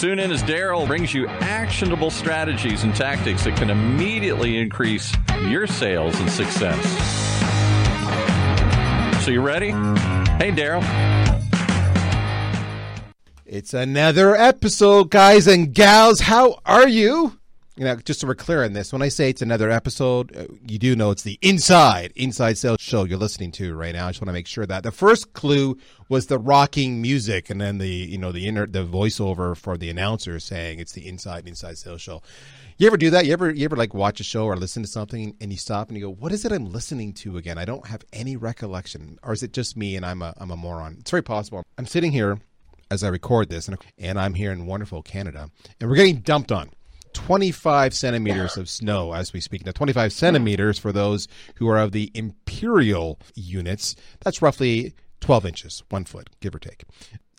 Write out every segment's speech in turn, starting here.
Tune in as Darryl brings you actionable strategies and tactics that can immediately increase your sales and success. So, you ready? Hey, Darryl. It's another episode, guys and gals. How are you? You know, just so we're clear on this, when I say it's another episode, uh, you do know it's the Inside Inside Sales Show you're listening to right now. I just want to make sure that the first clue was the rocking music, and then the you know the inner the voiceover for the announcer saying it's the Inside Inside Sales Show. You ever do that? You ever you ever like watch a show or listen to something and you stop and you go, "What is it I'm listening to again? I don't have any recollection." Or is it just me and I'm a I'm a moron? It's very possible. I'm sitting here as I record this, and, and I'm here in wonderful Canada, and we're getting dumped on. 25 centimeters of snow as we speak. Now, 25 centimeters for those who are of the imperial units, that's roughly 12 inches, one foot, give or take.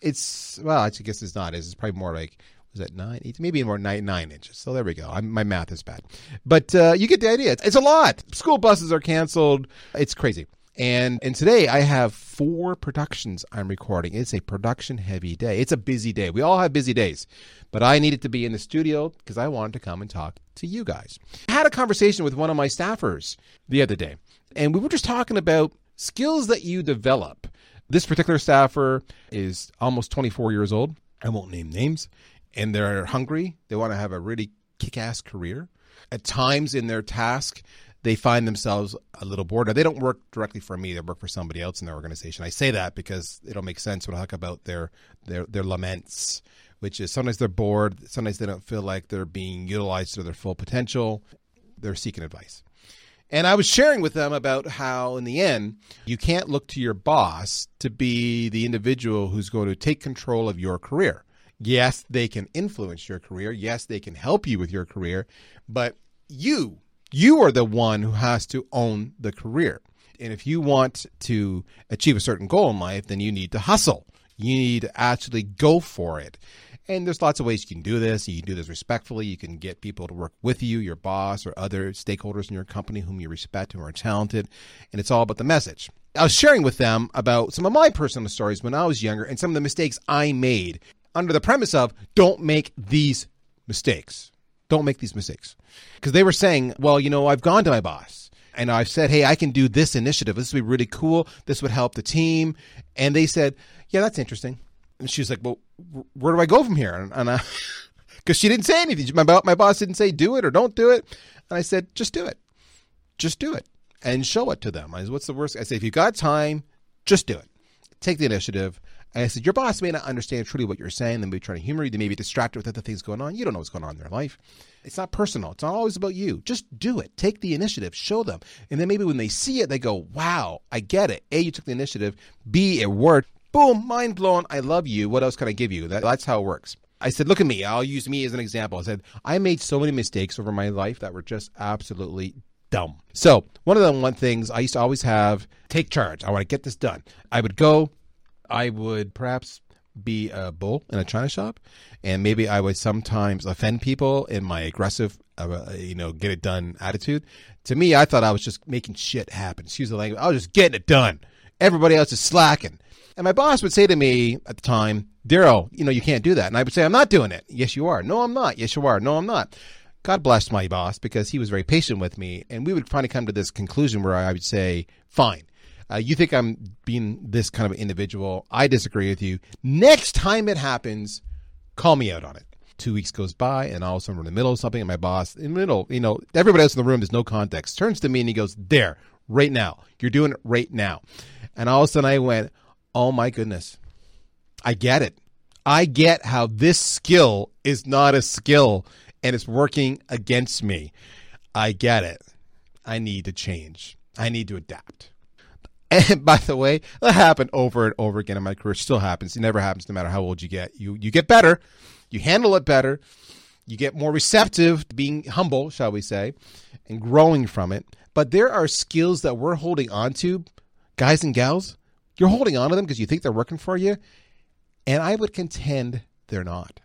It's, well, I guess it's not. It's probably more like, was that nine, eight, maybe more nine, nine inches. So there we go. I'm, my math is bad. But uh, you get the idea. It's, it's a lot. School buses are canceled. It's crazy. And and today I have four productions I'm recording. It's a production heavy day. It's a busy day. We all have busy days. But I needed to be in the studio because I wanted to come and talk to you guys. I had a conversation with one of my staffers the other day, and we were just talking about skills that you develop. This particular staffer is almost 24 years old. I won't name names. And they're hungry. They want to have a really kick ass career. At times in their task, they find themselves a little bored. Now, they don't work directly for me; they work for somebody else in their organization. I say that because it'll make sense when I talk about their their their laments, which is sometimes they're bored, sometimes they don't feel like they're being utilized to their full potential. They're seeking advice. And I was sharing with them about how, in the end, you can't look to your boss to be the individual who's going to take control of your career. Yes, they can influence your career. Yes, they can help you with your career, but you you are the one who has to own the career. And if you want to achieve a certain goal in life, then you need to hustle. You need to actually go for it. And there's lots of ways you can do this. You can do this respectfully. You can get people to work with you, your boss, or other stakeholders in your company whom you respect, who are talented. And it's all about the message. I was sharing with them about some of my personal stories when I was younger and some of the mistakes I made under the premise of don't make these mistakes. Don't make these mistakes. Because they were saying, well, you know, I've gone to my boss and I've said, hey, I can do this initiative. This would be really cool. This would help the team. And they said, yeah, that's interesting. And she was like, well, where do I go from here? And, and I, because she didn't say anything. My, my boss didn't say do it or don't do it. And I said, just do it. Just do it and show it to them. I said, what's the worst? I said, if you've got time, just do it. Take the initiative. And I said, Your boss may not understand truly what you're saying. They may be trying to humor you. They may be distracted with other things going on. You don't know what's going on in their life. It's not personal. It's not always about you. Just do it. Take the initiative. Show them. And then maybe when they see it, they go, Wow, I get it. A, you took the initiative. B, it worked. Boom, mind blown. I love you. What else can I give you? That, that's how it works. I said, Look at me. I'll use me as an example. I said, I made so many mistakes over my life that were just absolutely dumb. So, one of the one things I used to always have take charge. I want to get this done. I would go, I would perhaps be a bull in a china shop, and maybe I would sometimes offend people in my aggressive, uh, you know, get it done attitude. To me, I thought I was just making shit happen. Excuse the language. I was just getting it done. Everybody else is slacking. And my boss would say to me at the time, Darryl, you know, you can't do that. And I would say, I'm not doing it. Yes, you are. No, I'm not. Yes, you are. No, I'm not. God bless my boss because he was very patient with me. And we would finally come to this conclusion where I would say, fine. Uh, you think I'm being this kind of individual. I disagree with you. Next time it happens, call me out on it. Two weeks goes by, and all of a sudden we're in the middle of something, and my boss, in the middle, you know, everybody else in the room, there's no context, turns to me and he goes, There, right now. You're doing it right now. And all of a sudden I went, Oh my goodness. I get it. I get how this skill is not a skill and it's working against me. I get it. I need to change. I need to adapt. And by the way, that happened over and over again in my career. It still happens. It never happens no matter how old you get. You you get better, you handle it better, you get more receptive to being humble, shall we say, and growing from it. But there are skills that we're holding on to, guys and gals. You're holding on to them because you think they're working for you. And I would contend they're not.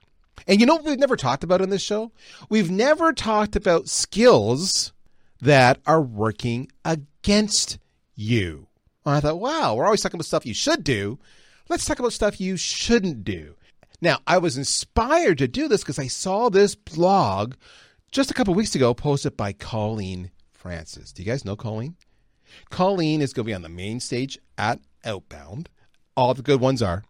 And you know what we've never talked about in this show? We've never talked about skills that are working against you. I thought, wow, we're always talking about stuff you should do. Let's talk about stuff you shouldn't do. Now, I was inspired to do this because I saw this blog just a couple weeks ago posted by Colleen Francis. Do you guys know Colleen? Colleen is going to be on the main stage at Outbound. All the good ones are.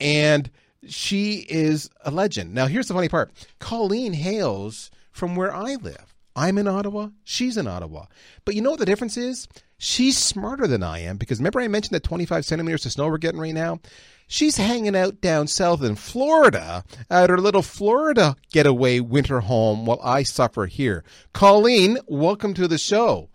And she is a legend. Now, here's the funny part Colleen hails from where I live. I'm in Ottawa, she's in Ottawa. But you know what the difference is? She's smarter than I am because remember I mentioned that 25 centimeters of snow we're getting right now? She's hanging out down south in Florida at her little Florida getaway winter home while I suffer here. Colleen, welcome to the show.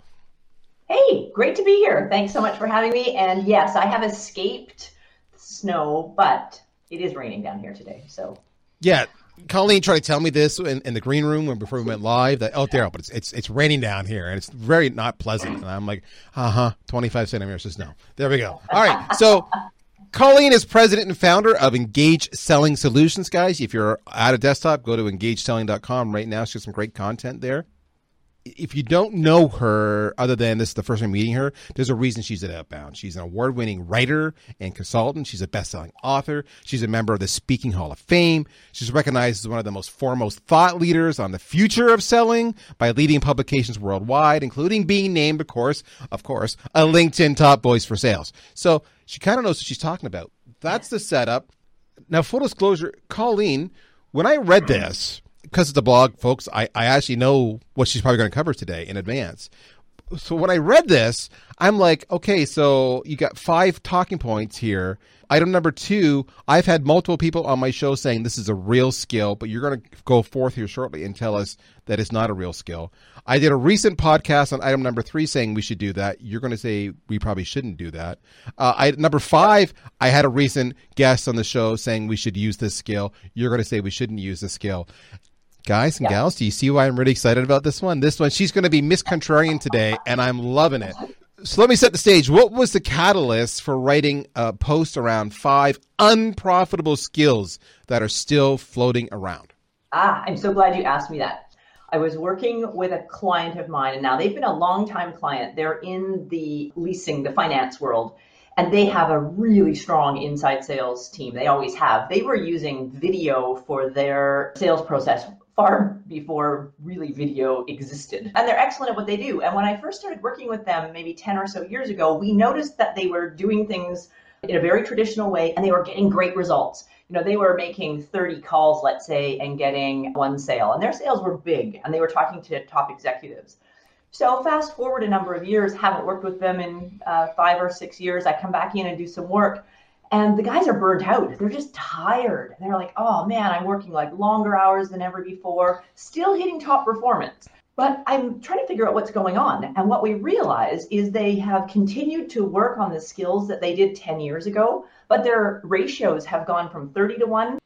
Hey, great to be here. Thanks so much for having me. And yes, I have escaped snow, but it is raining down here today. So yeah, Colleen tried to tell me this in, in the green room when before we went live that oh Darryl, but it's, it's it's raining down here and it's very not pleasant. And I'm like, uh huh, 25 centimeters of snow. There we go. All right, so. Colleen is president and founder of Engage Selling Solutions, guys. If you're at a desktop, go to engageselling.com right now. She has some great content there if you don't know her, other than this is the first time meeting her, there's a reason she's at Outbound. She's an award winning writer and consultant. She's a best selling author. She's a member of the Speaking Hall of Fame. She's recognized as one of the most foremost thought leaders on the future of selling by leading publications worldwide, including being named, of course, of course, a LinkedIn top voice for sales. So she kind of knows what she's talking about. That's the setup. Now, full disclosure, Colleen, when I read this, because it's a blog, folks, I, I actually know what she's probably going to cover today in advance. So when I read this, I'm like, okay, so you got five talking points here. Item number two, I've had multiple people on my show saying this is a real skill, but you're going to go forth here shortly and tell us that it's not a real skill. I did a recent podcast on item number three saying we should do that. You're going to say we probably shouldn't do that. Uh, I, number five, I had a recent guest on the show saying we should use this skill. You're going to say we shouldn't use this skill. Guys and yeah. gals, do you see why I'm really excited about this one? This one, she's going to be Miss Contrarian today, and I'm loving it. So let me set the stage. What was the catalyst for writing a post around five unprofitable skills that are still floating around? Ah, I'm so glad you asked me that. I was working with a client of mine, and now they've been a long-time client. They're in the leasing, the finance world, and they have a really strong inside sales team. They always have. They were using video for their sales process far before really video existed. And they're excellent at what they do. And when I first started working with them, maybe 10 or so years ago, we noticed that they were doing things in a very traditional way and they were getting great results. You know, they were making 30 calls, let's say, and getting one sale. And their sales were big and they were talking to top executives. So fast forward a number of years, haven't worked with them in uh, five or six years. I come back in and do some work and the guys are burnt out. They're just tired. They're like, oh man, I'm working like longer hours than ever before, still hitting top performance. But I'm trying to figure out what's going on. And what we realize is they have continued to work on the skills that they did 10 years ago, but their ratios have gone from 30 to 1,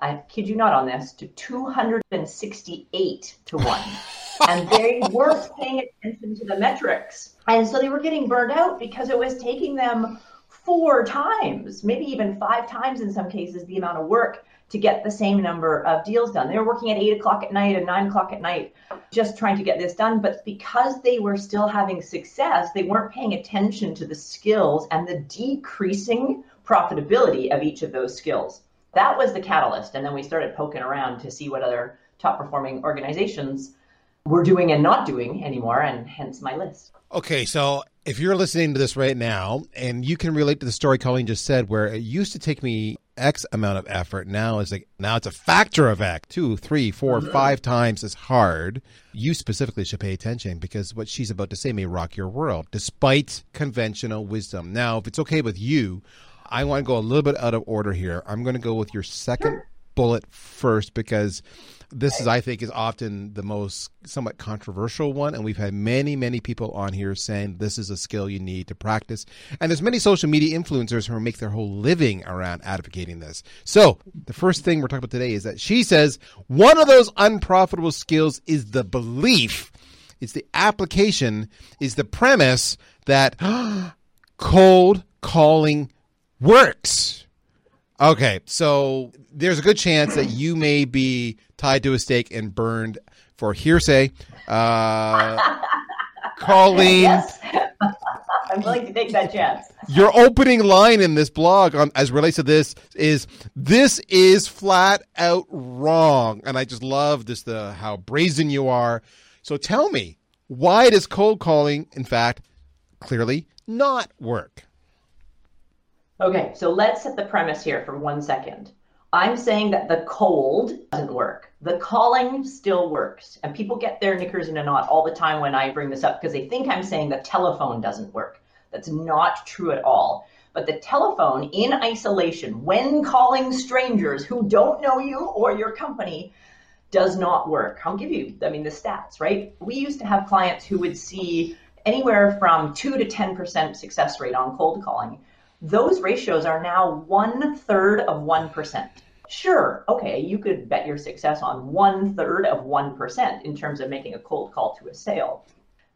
I kid you not on this, to 268 to 1. and they weren't paying attention to the metrics. And so they were getting burned out because it was taking them four times, maybe even five times in some cases, the amount of work to get the same number of deals done. They were working at eight o'clock at night and nine o'clock at night just trying to get this done. But because they were still having success, they weren't paying attention to the skills and the decreasing profitability of each of those skills. That was the catalyst. And then we started poking around to see what other top performing organizations were doing and not doing anymore, and hence my list. Okay, so if you're listening to this right now and you can relate to the story Colleen just said, where it used to take me X amount of effort, now it's like now it's a factor of X, two, three, four, mm-hmm. five times as hard. You specifically should pay attention because what she's about to say may rock your world, despite conventional wisdom. Now, if it's okay with you, I want to go a little bit out of order here. I'm going to go with your second bullet first because this is, I think, is often the most somewhat controversial one, and we've had many, many people on here saying this is a skill you need to practice. And there's many social media influencers who make their whole living around advocating this. So the first thing we're talking about today is that she says one of those unprofitable skills is the belief, it's the application, is the premise that cold calling works. Okay, so there's a good chance that you may be tied to a stake and burned for hearsay. Uh, Colleen. Yes. I'm willing to take that chance. Your opening line in this blog on, as relates to this is this is flat out wrong. And I just love this the how brazen you are. So tell me, why does cold calling, in fact, clearly not work? Okay, so let's set the premise here for one second. I'm saying that the cold doesn't work. The calling still works. And people get their knickers in a knot all the time when I bring this up because they think I'm saying the telephone doesn't work. That's not true at all. But the telephone in isolation, when calling strangers who don't know you or your company, does not work. I'll give you, I mean, the stats, right? We used to have clients who would see anywhere from 2 to 10% success rate on cold calling. Those ratios are now one third of 1%. Sure, okay, you could bet your success on one third of 1% in terms of making a cold call to a sale.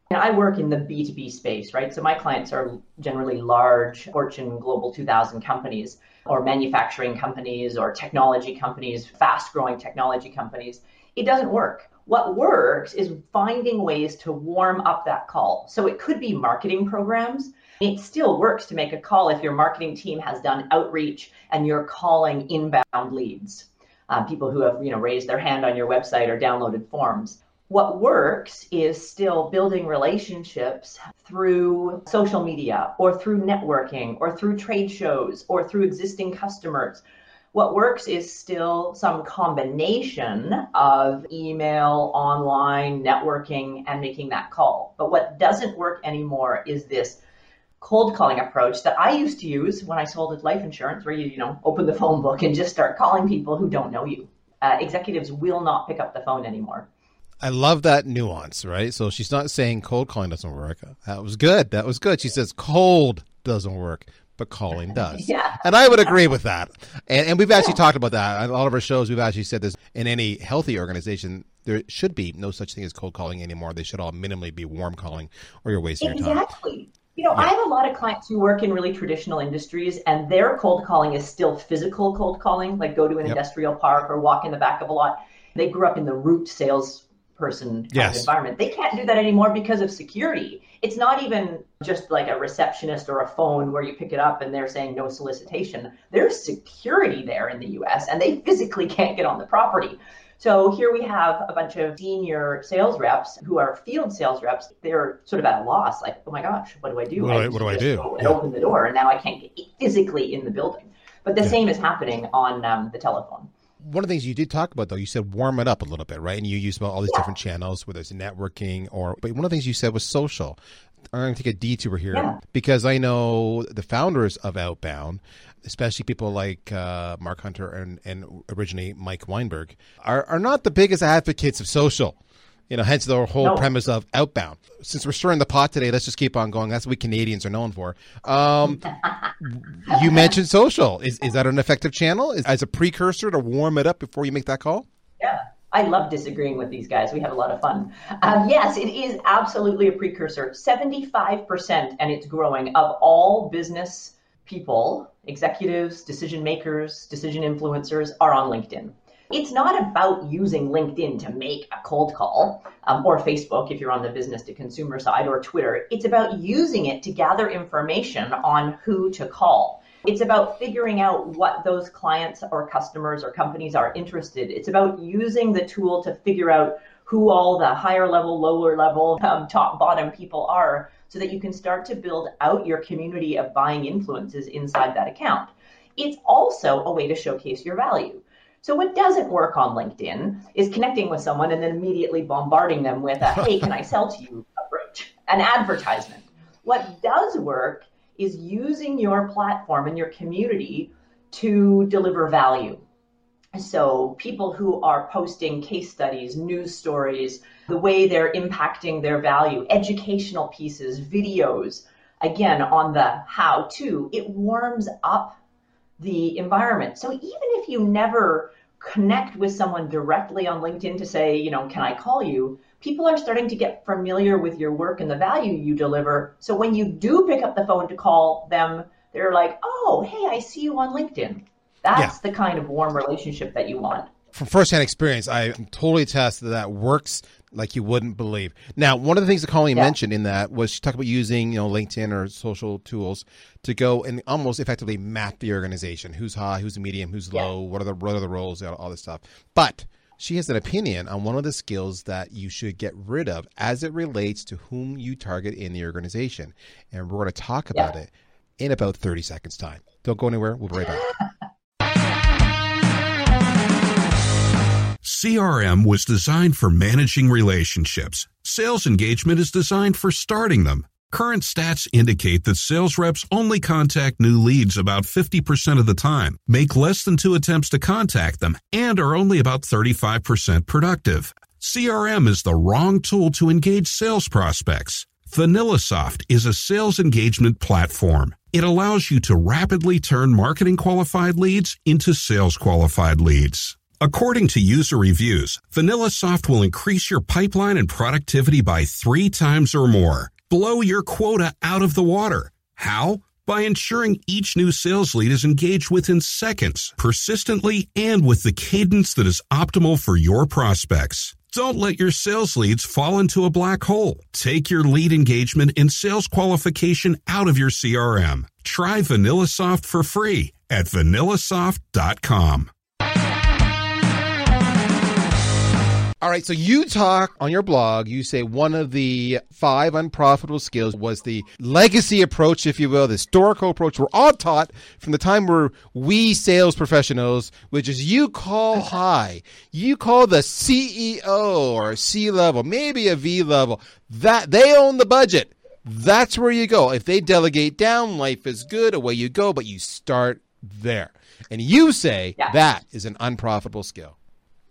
And I work in the B2B space, right? So my clients are generally large Fortune Global 2000 companies or manufacturing companies or technology companies, fast growing technology companies. It doesn't work. What works is finding ways to warm up that call. So it could be marketing programs. It still works to make a call if your marketing team has done outreach and you're calling inbound leads, uh, people who have you know raised their hand on your website or downloaded forms. What works is still building relationships through social media or through networking or through trade shows or through existing customers. What works is still some combination of email, online, networking, and making that call. But what doesn't work anymore is this cold calling approach that I used to use when I sold life insurance, where you, you know, open the phone book and just start calling people who don't know you. Uh, executives will not pick up the phone anymore. I love that nuance, right? So she's not saying cold calling doesn't work. That was good. That was good. She says cold doesn't work, but calling does. yeah. And I would agree with that. And, and we've actually talked about that. On all of our shows, we've actually said this in any healthy organization, there should be no such thing as cold calling anymore. They should all minimally be warm calling or you're wasting exactly. your time. Exactly. You know, yeah. I have a lot of clients who work in really traditional industries, and their cold calling is still physical cold calling, like go to an yep. industrial park or walk in the back of a lot. They grew up in the route salesperson yes. environment. They can't do that anymore because of security. It's not even just like a receptionist or a phone where you pick it up and they're saying no solicitation. There's security there in the US and they physically can't get on the property. So here we have a bunch of senior sales reps who are field sales reps. They're sort of at a loss, like, oh my gosh, what do I do? What, I, what do I do? And yeah. open the door, and now I can't get physically in the building. But the yeah. same is happening on um, the telephone one of the things you did talk about though, you said warm it up a little bit, right? And you used about all these yeah. different channels, whether it's networking or but one of the things you said was social. I'm going to take a detour here yeah. because I know the founders of Outbound, especially people like uh, Mark Hunter and, and originally Mike Weinberg, are, are not the biggest advocates of social. You know, hence the whole no. premise of outbound. Since we're stirring the pot today, let's just keep on going. That's what we Canadians are known for. Um, you mentioned social. Is is that an effective channel? Is, as a precursor to warm it up before you make that call? Yeah. I love disagreeing with these guys. We have a lot of fun. Um, yes, it is absolutely a precursor. 75%, and it's growing, of all business people, executives, decision makers, decision influencers are on LinkedIn. It's not about using LinkedIn to make a cold call um, or Facebook if you're on the business to consumer side or Twitter. It's about using it to gather information on who to call. It's about figuring out what those clients or customers or companies are interested. It's about using the tool to figure out who all the higher level, lower level, um, top, bottom people are so that you can start to build out your community of buying influences inside that account. It's also a way to showcase your value. So what doesn't work on LinkedIn is connecting with someone and then immediately bombarding them with a "Hey, can I sell to you?" approach, an advertisement. What does work is using your platform and your community to deliver value. So people who are posting case studies, news stories, the way they're impacting their value, educational pieces, videos, again, on the how to, it warms up the environment. So even if you never connect with someone directly on LinkedIn to say, you know, can I call you? People are starting to get familiar with your work and the value you deliver. So when you do pick up the phone to call them, they're like, oh, hey, I see you on LinkedIn. That's yeah. the kind of warm relationship that you want. From firsthand experience, I totally attest that that works like you wouldn't believe. Now, one of the things that Colleen yeah. mentioned in that was she talked about using, you know, LinkedIn or social tools to go and almost effectively map the organization: who's high, who's medium, who's yeah. low, what are the what are the roles, all this stuff. But she has an opinion on one of the skills that you should get rid of as it relates to whom you target in the organization, and we're going to talk about yeah. it in about thirty seconds time. Don't go anywhere. We'll be right back. CRM was designed for managing relationships. Sales engagement is designed for starting them. Current stats indicate that sales reps only contact new leads about 50% of the time, make less than two attempts to contact them, and are only about 35% productive. CRM is the wrong tool to engage sales prospects. VanillaSoft is a sales engagement platform. It allows you to rapidly turn marketing qualified leads into sales qualified leads. According to user reviews, VanillaSoft will increase your pipeline and productivity by three times or more. Blow your quota out of the water. How? By ensuring each new sales lead is engaged within seconds, persistently, and with the cadence that is optimal for your prospects. Don't let your sales leads fall into a black hole. Take your lead engagement and sales qualification out of your CRM. Try VanillaSoft for free at vanillasoft.com. All right, so you talk on your blog, you say one of the five unprofitable skills was the legacy approach, if you will, the historical approach we're all taught from the time we're we sales professionals, which is you call high. You call the CEO or C level, maybe a V level. That they own the budget. That's where you go. If they delegate down, life is good, away you go, but you start there. And you say yeah. that is an unprofitable skill.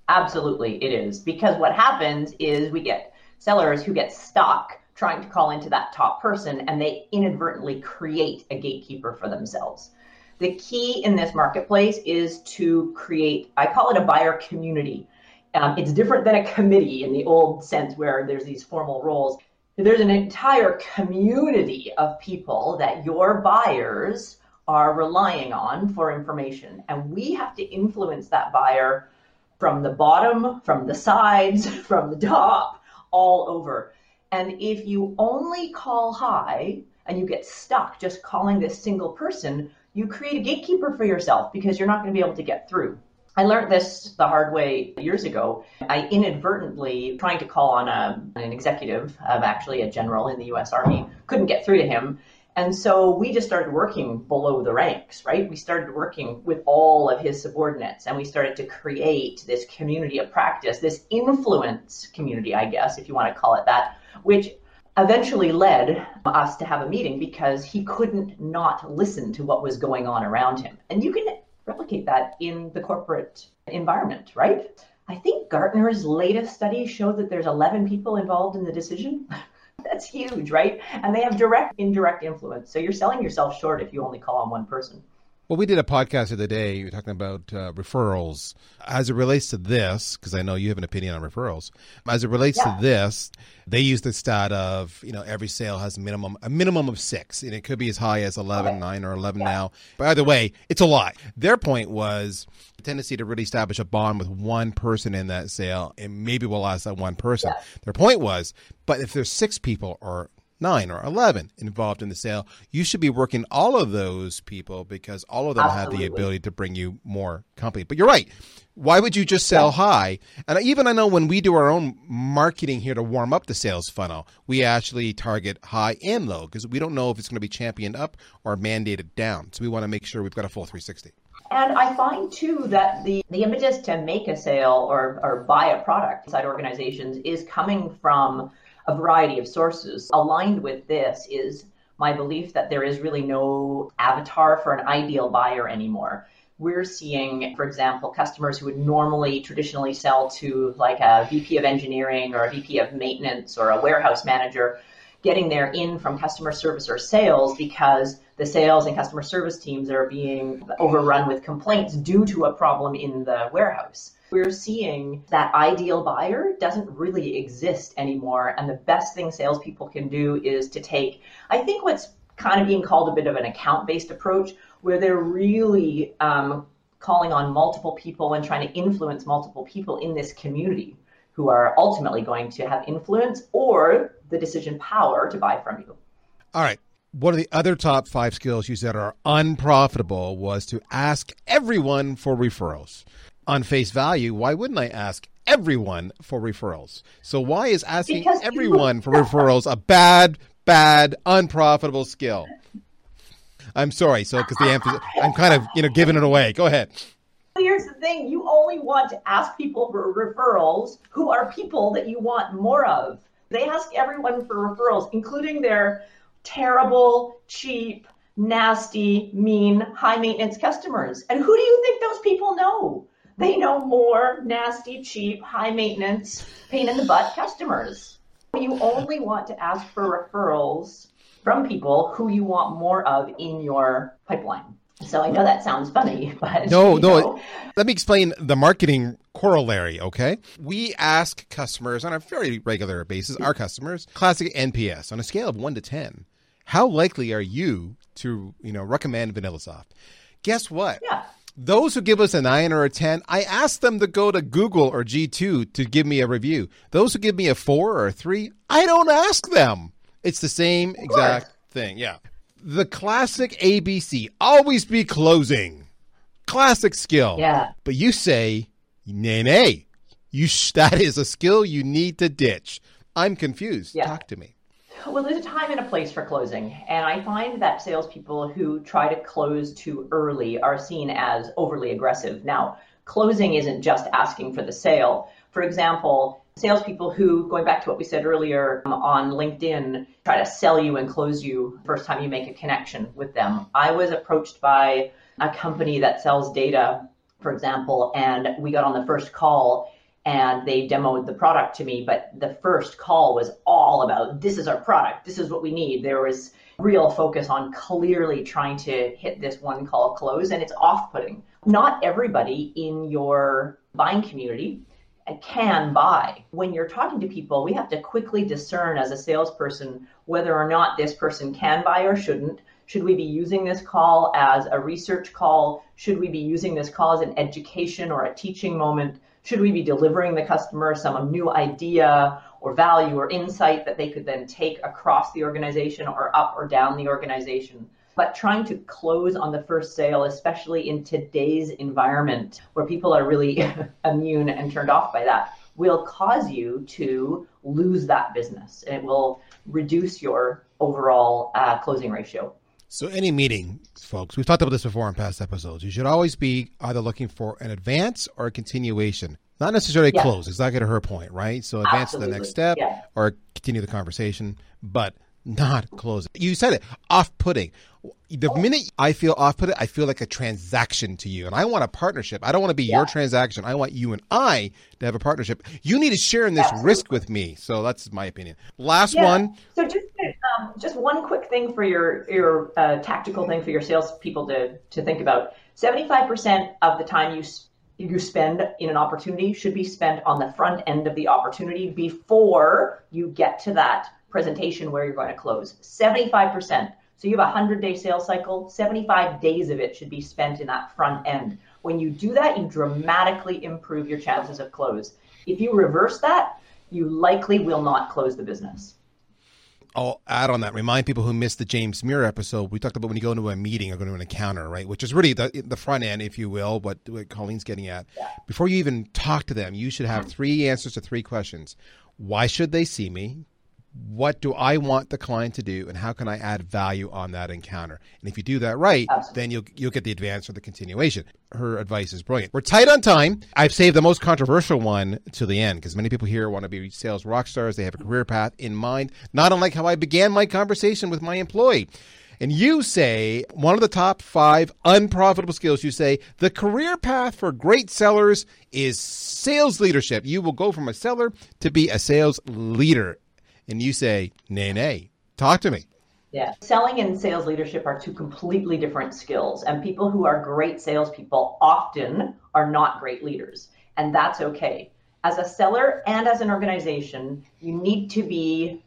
Absolutely, it is. Because what happens is we get sellers who get stuck trying to call into that top person and they inadvertently create a gatekeeper for themselves. The key in this marketplace is to create, I call it a buyer community. Um, it's different than a committee in the old sense where there's these formal roles. There's an entire community of people that your buyers are relying on for information. And we have to influence that buyer from the bottom, from the sides, from the top, all over. And if you only call high and you get stuck just calling this single person, you create a gatekeeper for yourself because you're not going to be able to get through. I learned this the hard way years ago. I inadvertently, trying to call on a, an executive of actually a general in the US Army, couldn't get through to him. And so we just started working below the ranks, right? We started working with all of his subordinates and we started to create this community of practice, this influence community, I guess, if you want to call it that, which eventually led us to have a meeting because he couldn't not listen to what was going on around him. And you can replicate that in the corporate environment, right? I think Gartner's latest study showed that there's 11 people involved in the decision. That's huge, right? And they have direct, indirect influence. So you're selling yourself short if you only call on one person. Well, we did a podcast the other day. You were talking about uh, referrals as it relates to this, because I know you have an opinion on referrals. As it relates yeah. to this, they use the stat of you know every sale has a minimum a minimum of six, and it could be as high as 11, okay. 9, or eleven yeah. now. But either way, it's a lot. Their point was the tendency to really establish a bond with one person in that sale, and maybe we'll last that one person. Yeah. Their point was, but if there's six people or nine or 11 involved in the sale, you should be working all of those people because all of them Absolutely. have the ability to bring you more company. But you're right. Why would you just sell yeah. high? And even I know when we do our own marketing here to warm up the sales funnel, we actually target high and low because we don't know if it's going to be championed up or mandated down. So we want to make sure we've got a full 360. And I find too that the, the impetus to make a sale or, or buy a product inside organizations is coming from a variety of sources. Aligned with this is my belief that there is really no avatar for an ideal buyer anymore. we're seeing, for example, customers who would normally traditionally sell to like a VP of engineering or a VP of maintenance or a warehouse manager getting their in from customer service or sales because the sales and customer service teams are being overrun with complaints due to a problem in the warehouse. We're seeing that ideal buyer doesn't really exist anymore. And the best thing salespeople can do is to take, I think, what's kind of being called a bit of an account based approach, where they're really um, calling on multiple people and trying to influence multiple people in this community who are ultimately going to have influence or the decision power to buy from you. All right. One of the other top five skills you said are unprofitable was to ask everyone for referrals. On face value, why wouldn't I ask everyone for referrals? So why is asking because everyone for referrals a bad, bad, unprofitable skill? I'm sorry. So because the emphasis, I'm kind of you know giving it away. Go ahead. Here's the thing: you only want to ask people for referrals who are people that you want more of. They ask everyone for referrals, including their terrible, cheap, nasty, mean, high maintenance customers. And who do you think those people know? They know more nasty, cheap, high maintenance, pain in the butt customers. You only want to ask for referrals from people who you want more of in your pipeline. So I know that sounds funny, but no, no. Know. Let me explain the marketing corollary. Okay, we ask customers on a very regular basis, our customers, classic NPS on a scale of one to ten. How likely are you to, you know, recommend VanillaSoft? Guess what? Yeah. Those who give us a 9 or a 10, I ask them to go to Google or G2 to give me a review. Those who give me a 4 or a 3, I don't ask them. It's the same exact thing. Yeah. The classic ABC, always be closing. Classic skill. Yeah. But you say, nay, nay. You sh- that is a skill you need to ditch. I'm confused. Yeah. Talk to me. Well, there's a time and a place for closing. And I find that salespeople who try to close too early are seen as overly aggressive. Now, closing isn't just asking for the sale. For example, salespeople who, going back to what we said earlier um, on LinkedIn, try to sell you and close you first time you make a connection with them. I was approached by a company that sells data, for example, and we got on the first call and they demoed the product to me. But the first call was all about this is our product, this is what we need. There was real focus on clearly trying to hit this one call close, and it's off putting. Not everybody in your buying community can buy. When you're talking to people, we have to quickly discern as a salesperson whether or not this person can buy or shouldn't. Should we be using this call as a research call? Should we be using this call as an education or a teaching moment? Should we be delivering the customer some new idea or value or insight that they could then take across the organization or up or down the organization? But trying to close on the first sale, especially in today's environment where people are really immune and turned off by that, will cause you to lose that business. And it will reduce your overall uh, closing ratio. So, any meeting, folks, we've talked about this before in past episodes. You should always be either looking for an advance or a continuation, not necessarily yeah. close. It's not getting her point, right? So, advance Absolutely. to the next step or continue the conversation, but not close. You said it, off putting the oh. minute I feel off put, I feel like a transaction to you, and I want a partnership. I don't want to be yeah. your transaction. I want you and I to have a partnership. You need to share in this Absolutely. risk with me. So that's my opinion. Last yeah. one. So just um, just one quick thing for your your uh, tactical thing for your salespeople to to think about. Seventy five percent of the time you you spend in an opportunity should be spent on the front end of the opportunity before you get to that presentation where you're going to close. Seventy five percent. So you have a 100 day sales cycle, 75 days of it should be spent in that front end. When you do that, you dramatically improve your chances of close. If you reverse that, you likely will not close the business. I'll add on that. Remind people who missed the James Muir episode. We talked about when you go into a meeting or go to an encounter, right? Which is really the the front end, if you will, what, what Colleen's getting at. Before you even talk to them, you should have mm-hmm. three answers to three questions. Why should they see me? What do I want the client to do, and how can I add value on that encounter? And if you do that right, Absolutely. then you'll you'll get the advance or the continuation. Her advice is brilliant. We're tight on time. I've saved the most controversial one to the end because many people here want to be sales rock stars. They have a career path in mind, not unlike how I began my conversation with my employee. And you say one of the top five unprofitable skills, you say the career path for great sellers is sales leadership. You will go from a seller to be a sales leader. And you say, nay, nay. Talk to me. Yeah. Selling and sales leadership are two completely different skills. And people who are great salespeople often are not great leaders. And that's okay. As a seller and as an organization, you need to be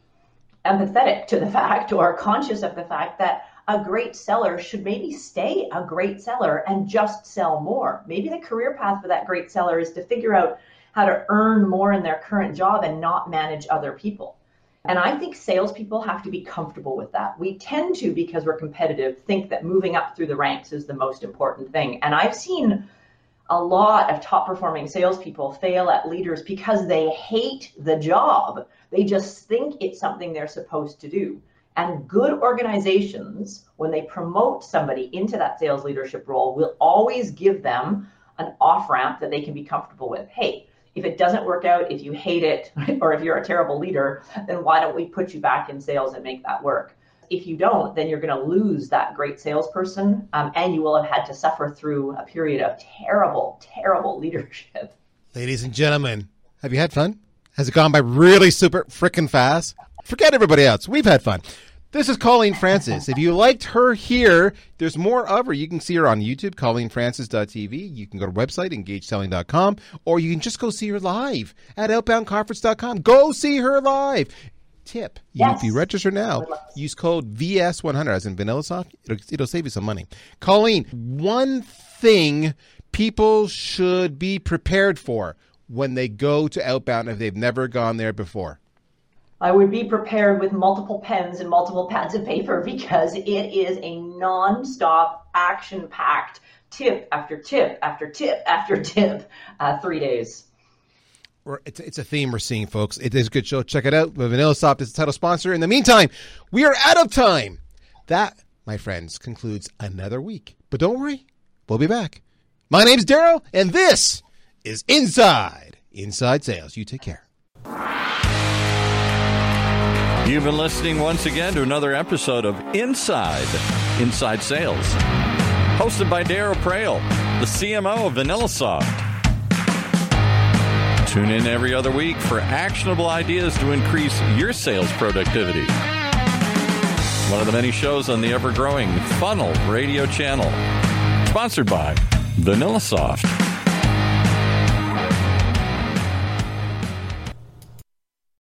empathetic to the fact or conscious of the fact that a great seller should maybe stay a great seller and just sell more. Maybe the career path for that great seller is to figure out how to earn more in their current job and not manage other people. And I think salespeople have to be comfortable with that. We tend to, because we're competitive, think that moving up through the ranks is the most important thing. And I've seen a lot of top performing salespeople fail at leaders because they hate the job. They just think it's something they're supposed to do. And good organizations, when they promote somebody into that sales leadership role, will always give them an off ramp that they can be comfortable with. Hey, if it doesn't work out, if you hate it, or if you're a terrible leader, then why don't we put you back in sales and make that work? If you don't, then you're going to lose that great salesperson, um, and you will have had to suffer through a period of terrible, terrible leadership. Ladies and gentlemen, have you had fun? Has it gone by really super freaking fast? Forget everybody else. We've had fun. This is Colleen Francis. If you liked her here, there's more of her. You can see her on YouTube, ColleenFrancis.tv. You can go to website, engageselling.com, or you can just go see her live at outboundconference.com. Go see her live. Tip, Yes. if you register now, use code VS100 as in Vanilla Soft. It'll, it'll save you some money. Colleen, one thing people should be prepared for when they go to Outbound if they've never gone there before. I would be prepared with multiple pens and multiple pads of paper because it is a non-stop, action-packed tip after tip after tip after tip, uh, three days. It's, it's a theme we're seeing, folks. It is a good show. Check it out. Vanilla Soft is the title sponsor. In the meantime, we are out of time. That, my friends, concludes another week. But don't worry, we'll be back. My name's Darryl, and this is Inside Inside Sales. You take care. You've been listening once again to another episode of Inside Inside Sales, hosted by Darryl Praill, the CMO of VanillaSoft. Tune in every other week for actionable ideas to increase your sales productivity. One of the many shows on the ever growing Funnel Radio channel, sponsored by VanillaSoft.